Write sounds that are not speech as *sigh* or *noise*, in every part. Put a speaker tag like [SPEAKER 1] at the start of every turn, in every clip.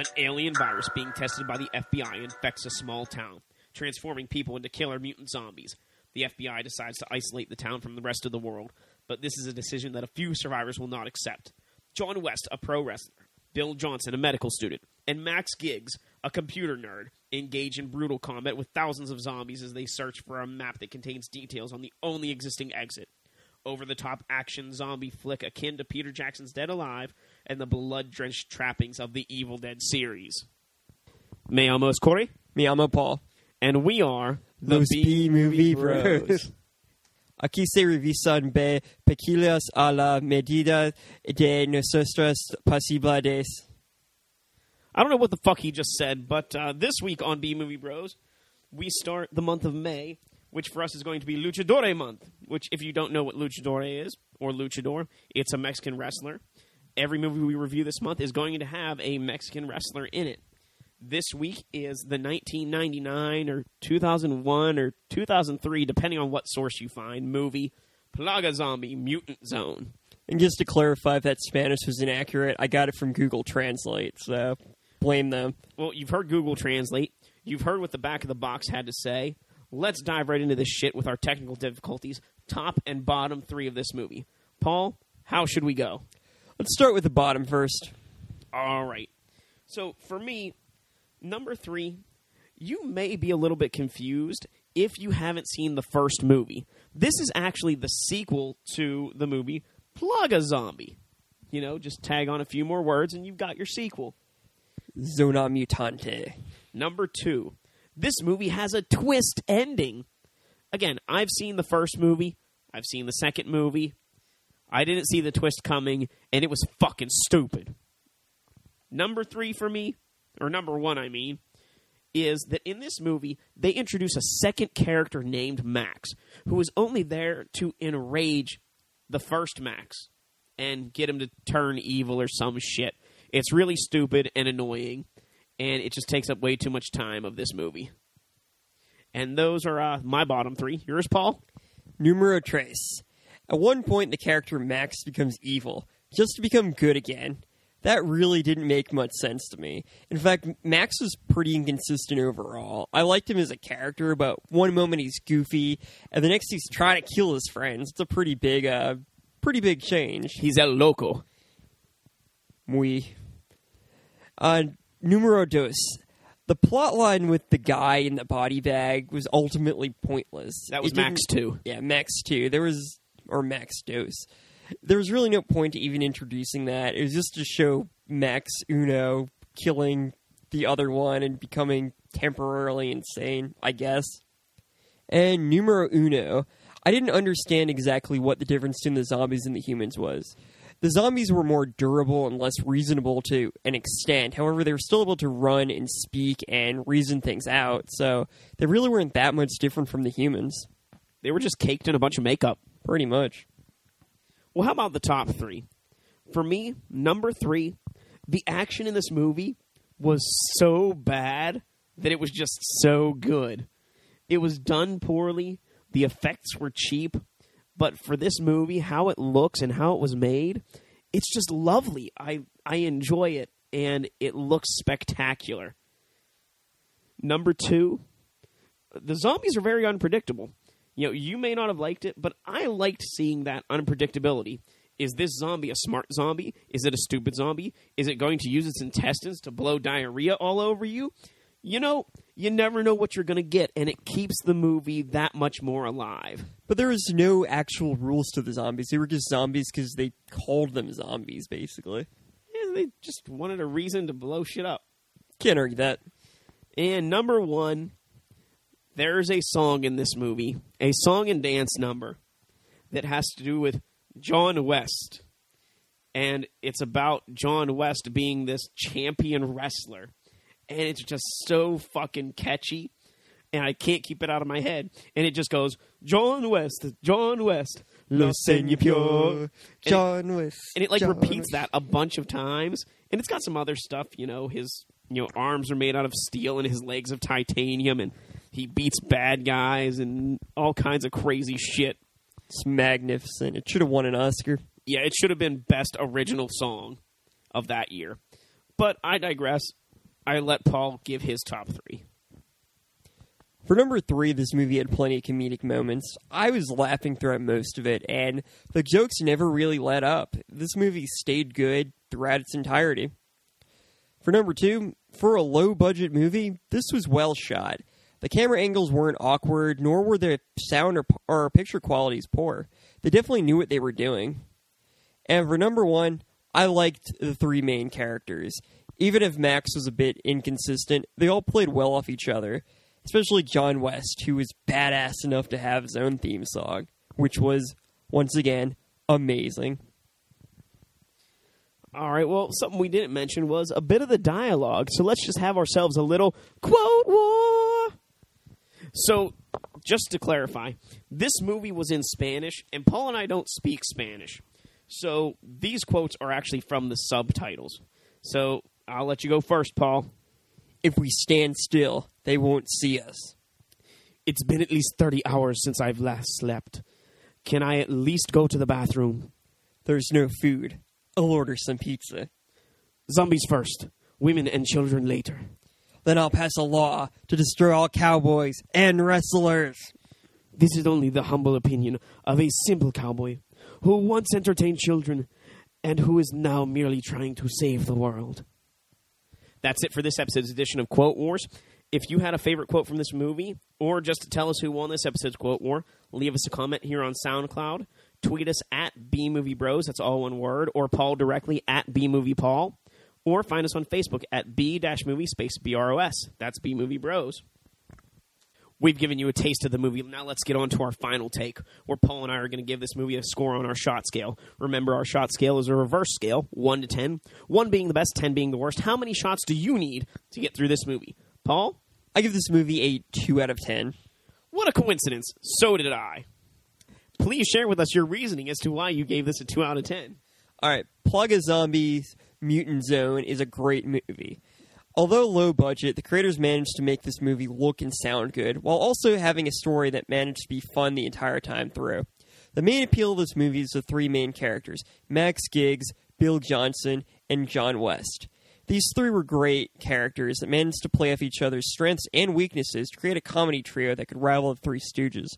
[SPEAKER 1] An alien virus being tested by the FBI infects a small town, transforming people into killer mutant zombies. The FBI decides to isolate the town from the rest of the world, but this is a decision that a few survivors will not accept. John West, a pro wrestler, Bill Johnson, a medical student, and Max Giggs, a computer nerd, engage in brutal combat with thousands of zombies as they search for a map that contains details on the only existing exit. Over the top action zombie flick akin to Peter Jackson's Dead Alive and the blood drenched trappings of the Evil Dead series. Me llamo Corey,
[SPEAKER 2] Me llamo Paul.
[SPEAKER 1] and we are the
[SPEAKER 2] Los
[SPEAKER 1] B
[SPEAKER 2] B-Movie Bros. *laughs* Aquí se revisan B pequeñas a la medida de nuestras posibilidades.
[SPEAKER 1] I don't know what the fuck he just said, but uh, this week on B Movie Bros, we start the month of May, which for us is going to be Luchadore month. Which, if you don't know what Luchadore is or Luchador, it's a Mexican wrestler. Every movie we review this month is going to have a Mexican wrestler in it. This week is the 1999 or 2001 or 2003, depending on what source you find, movie Plaga Zombie Mutant Zone.
[SPEAKER 2] And just to clarify if that Spanish was inaccurate, I got it from Google Translate, so blame them.
[SPEAKER 1] Well, you've heard Google Translate. You've heard what the back of the box had to say. Let's dive right into this shit with our technical difficulties. Top and bottom three of this movie. Paul, how should we go?
[SPEAKER 2] Let's start with the bottom first.
[SPEAKER 1] All right. So for me, number three, you may be a little bit confused if you haven't seen the first movie. This is actually the sequel to the movie Plaga Zombie. You know, just tag on a few more words and you've got your sequel.
[SPEAKER 2] Zona Mutante.
[SPEAKER 1] Number two, this movie has a twist ending. Again, I've seen the first movie, I've seen the second movie. I didn't see the twist coming, and it was fucking stupid. Number three for me, or number one, I mean, is that in this movie, they introduce a second character named Max, who is only there to enrage the first Max and get him to turn evil or some shit. It's really stupid and annoying, and it just takes up way too much time of this movie. And those are uh, my bottom three. Yours, Paul?
[SPEAKER 2] Numero tres. At one point, the character Max becomes evil, just to become good again. That really didn't make much sense to me. In fact, Max was pretty inconsistent overall. I liked him as a character, but one moment he's goofy, and the next he's trying to kill his friends. It's a pretty big, uh, pretty big change.
[SPEAKER 1] He's El Loco.
[SPEAKER 2] Muy. Uh, numero dos. The plot line with the guy in the body bag was ultimately pointless.
[SPEAKER 1] That was Max
[SPEAKER 2] didn't-
[SPEAKER 1] 2.
[SPEAKER 2] Yeah, Max 2. There was, or Max Dos. There was really no point to even introducing that. It was just to show Max Uno killing the other one and becoming temporarily insane, I guess. And numero uno, I didn't understand exactly what the difference between the zombies and the humans was. The zombies were more durable and less reasonable to an extent. However, they were still able to run and speak and reason things out, so they really weren't that much different from the humans.
[SPEAKER 1] They were just caked in a bunch of makeup.
[SPEAKER 2] Pretty much.
[SPEAKER 1] Well, how about the top three? For me, number three, the action in this movie was so bad that it was just so good. It was done poorly, the effects were cheap, but for this movie, how it looks and how it was made, it's just lovely. I I enjoy it and it looks spectacular. Number 2, the zombies are very unpredictable. You know, you may not have liked it, but I liked seeing that unpredictability. Is this zombie a smart zombie? Is it a stupid zombie? Is it going to use its intestines to blow diarrhea all over you? You know, you never know what you're going to get, and it keeps the movie that much more alive.
[SPEAKER 2] But there is no actual rules to the zombies. They were just zombies because they called them zombies, basically.
[SPEAKER 1] And they just wanted a reason to blow shit up.
[SPEAKER 2] Can't argue that.
[SPEAKER 1] And number one, there's a song in this movie, a song and dance number that has to do with John West. And it's about John West being this champion wrestler. And it's just so fucking catchy. And I can't keep it out of my head. And it just goes, John West, John West, Lo Señor.
[SPEAKER 2] John West.
[SPEAKER 1] And it like
[SPEAKER 2] John
[SPEAKER 1] repeats
[SPEAKER 2] West.
[SPEAKER 1] that a bunch of times. And it's got some other stuff, you know, his you know, arms are made out of steel and his legs of titanium and he beats bad guys and all kinds of crazy shit.
[SPEAKER 2] It's magnificent. It should have won an Oscar.
[SPEAKER 1] Yeah, it should have been best original song of that year. But I digress. I let Paul give his top three.
[SPEAKER 2] For number three, this movie had plenty of comedic moments. I was laughing throughout most of it, and the jokes never really let up. This movie stayed good throughout its entirety. For number two, for a low budget movie, this was well shot. The camera angles weren't awkward, nor were the sound or, or picture qualities poor. They definitely knew what they were doing. And for number one, I liked the three main characters. Even if Max was a bit inconsistent, they all played well off each other. Especially John West, who was badass enough to have his own theme song, which was, once again, amazing.
[SPEAKER 1] All right, well, something we didn't mention was a bit of the dialogue. So let's just have ourselves a little quote war. So, just to clarify, this movie was in Spanish, and Paul and I don't speak Spanish. So, these quotes are actually from the subtitles. So, I'll let you go first, Paul.
[SPEAKER 2] If we stand still, they won't see us.
[SPEAKER 1] It's been at least 30 hours since I've last slept. Can I at least go to the bathroom?
[SPEAKER 2] There's no food. I'll order some pizza.
[SPEAKER 1] Zombies first, women and children later.
[SPEAKER 2] Then I'll pass a law to destroy all cowboys and wrestlers.
[SPEAKER 1] This is only the humble opinion of a simple cowboy who once entertained children and who is now merely trying to save the world. That's it for this episode's edition of Quote Wars. If you had a favorite quote from this movie, or just to tell us who won this episode's Quote War, leave us a comment here on SoundCloud. Tweet us at B Movie Bros, that's all one word, or Paul directly at B Movie Paul, or find us on Facebook at B Movie Space B R O S. That's B Movie Bros. We've given you a taste of the movie. Now let's get on to our final take, where Paul and I are going to give this movie a score on our shot scale. Remember, our shot scale is a reverse scale, 1 to 10, 1 being the best, 10 being the worst. How many shots do you need to get through this movie? Paul?
[SPEAKER 2] I give this movie a 2 out of 10.
[SPEAKER 1] What a coincidence. So did I. Please share with us your reasoning as to why you gave this a 2 out of 10.
[SPEAKER 2] All right, Plaga Zombies Mutant Zone is a great movie. Although low budget, the creators managed to make this movie look and sound good, while also having a story that managed to be fun the entire time through. The main appeal of this movie is the three main characters Max Giggs, Bill Johnson, and John West. These three were great characters that managed to play off each other's strengths and weaknesses to create a comedy trio that could rival the Three Stooges.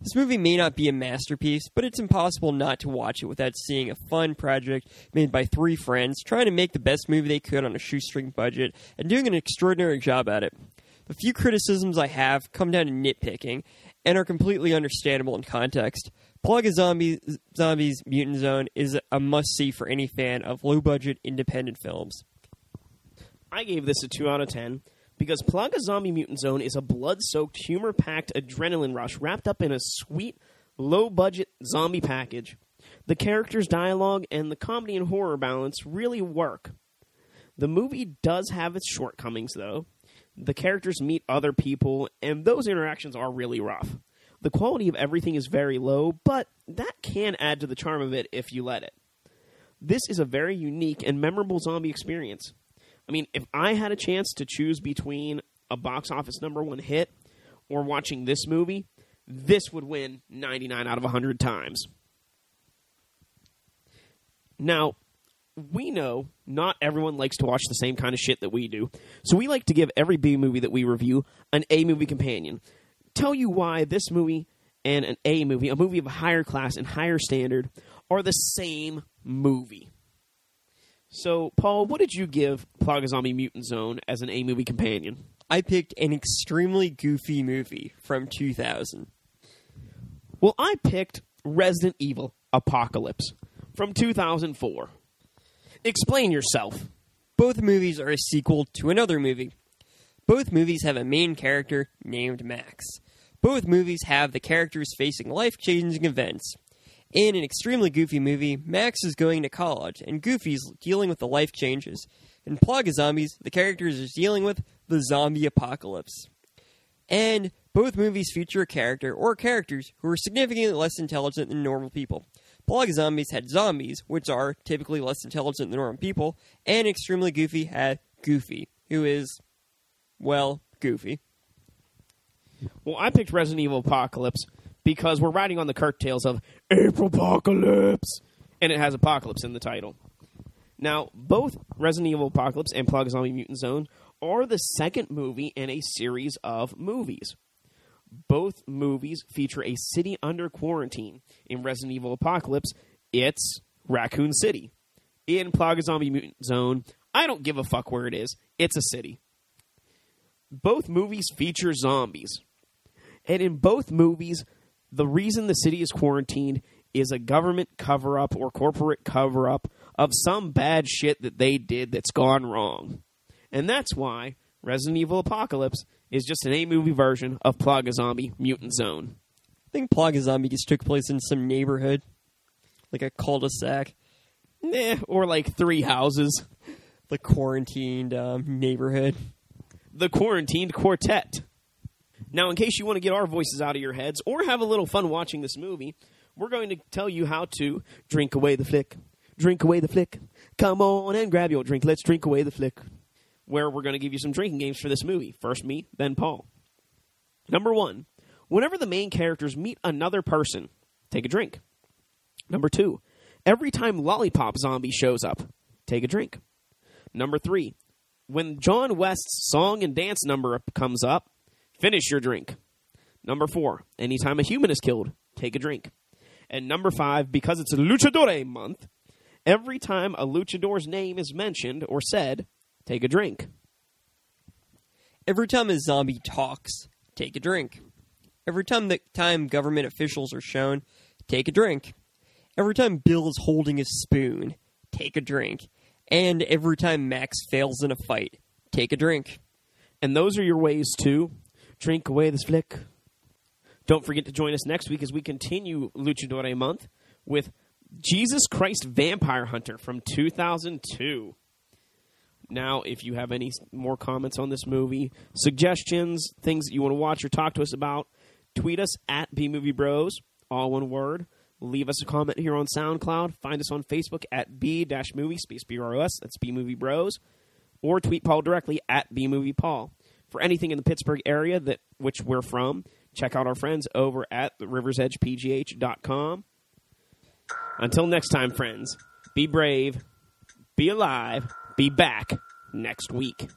[SPEAKER 2] This movie may not be a masterpiece, but it's impossible not to watch it without seeing a fun project made by three friends trying to make the best movie they could on a shoestring budget and doing an extraordinary job at it. The few criticisms I have come down to nitpicking and are completely understandable in context. Plaga Zombie, Zombies Mutant Zone is a must see for any fan of low budget independent films.
[SPEAKER 1] I gave this a 2 out of 10 because Plaga Zombie Mutant Zone is a blood soaked, humor packed adrenaline rush wrapped up in a sweet, low budget zombie package. The characters' dialogue and the comedy and horror balance really work. The movie does have its shortcomings, though. The characters meet other people, and those interactions are really rough. The quality of everything is very low, but that can add to the charm of it if you let it. This is a very unique and memorable zombie experience. I mean, if I had a chance to choose between a box office number one hit or watching this movie, this would win 99 out of 100 times. Now, we know not everyone likes to watch the same kind of shit that we do, so we like to give every B movie that we review an A movie companion. Tell you why this movie and an A movie, a movie of a higher class and higher standard, are the same movie. So, Paul, what did you give Plaga Zombie Mutant Zone as an A movie companion?
[SPEAKER 2] I picked an extremely goofy movie from 2000.
[SPEAKER 1] Well, I picked Resident Evil Apocalypse from 2004. Explain yourself.
[SPEAKER 2] Both movies are a sequel to another movie. Both movies have a main character named Max. Both movies have the characters facing life changing events. In an extremely goofy movie, Max is going to college, and Goofy's dealing with the life changes. In Plaga Zombies, the characters are dealing with the zombie apocalypse. And both movies feature a character or characters who are significantly less intelligent than normal people. Plaga Zombies had zombies, which are typically less intelligent than normal people, and Extremely Goofy had Goofy, who is, well, goofy.
[SPEAKER 1] Well, I picked Resident Evil Apocalypse because we're riding on the curtails of April Apocalypse, and it has apocalypse in the title. Now, both Resident Evil Apocalypse and Plague Zombie Mutant Zone are the second movie in a series of movies. Both movies feature a city under quarantine. In Resident Evil Apocalypse, it's Raccoon City. In Plague Zombie Mutant Zone, I don't give a fuck where it is. It's a city. Both movies feature zombies. And in both movies, the reason the city is quarantined is a government cover up or corporate cover up of some bad shit that they did that's gone wrong. And that's why Resident Evil Apocalypse is just an A movie version of Plaga Zombie Mutant Zone.
[SPEAKER 2] I think Plaga Zombie just took place in some neighborhood, like a cul-de-sac,
[SPEAKER 1] Eh, or like three houses.
[SPEAKER 2] the quarantined um, neighborhood.
[SPEAKER 1] The Quarantined Quartet. Now, in case you want to get our voices out of your heads or have a little fun watching this movie, we're going to tell you how to drink away the flick. Drink away the flick. Come on and grab your drink. Let's drink away the flick. Where we're going to give you some drinking games for this movie. First me, then Paul. Number one, whenever the main characters meet another person, take a drink. Number two, every time Lollipop Zombie shows up, take a drink. Number three, when John West's song and dance number comes up, finish your drink. Number four, anytime a human is killed, take a drink. And number five, because it's Luchadore month, every time a luchador's name is mentioned or said, take a drink.
[SPEAKER 2] Every time a zombie talks, take a drink. Every time the time government officials are shown, take a drink. Every time Bill is holding a spoon, take a drink. And every time Max fails in a fight, take a drink.
[SPEAKER 1] And those are your ways to drink away this flick. Don't forget to join us next week as we continue Luchadore month with Jesus Christ Vampire Hunter from 2002. Now, if you have any more comments on this movie, suggestions, things that you want to watch or talk to us about, tweet us at B Movie Bros, all one word. Leave us a comment here on SoundCloud. Find us on Facebook at B Movie Space B R O S. That's B Movie Bros. Or tweet Paul directly at B Movie Paul. For anything in the Pittsburgh area that which we're from, check out our friends over at the riversedgepgh.com. Until next time, friends, be brave, be alive, be back next week.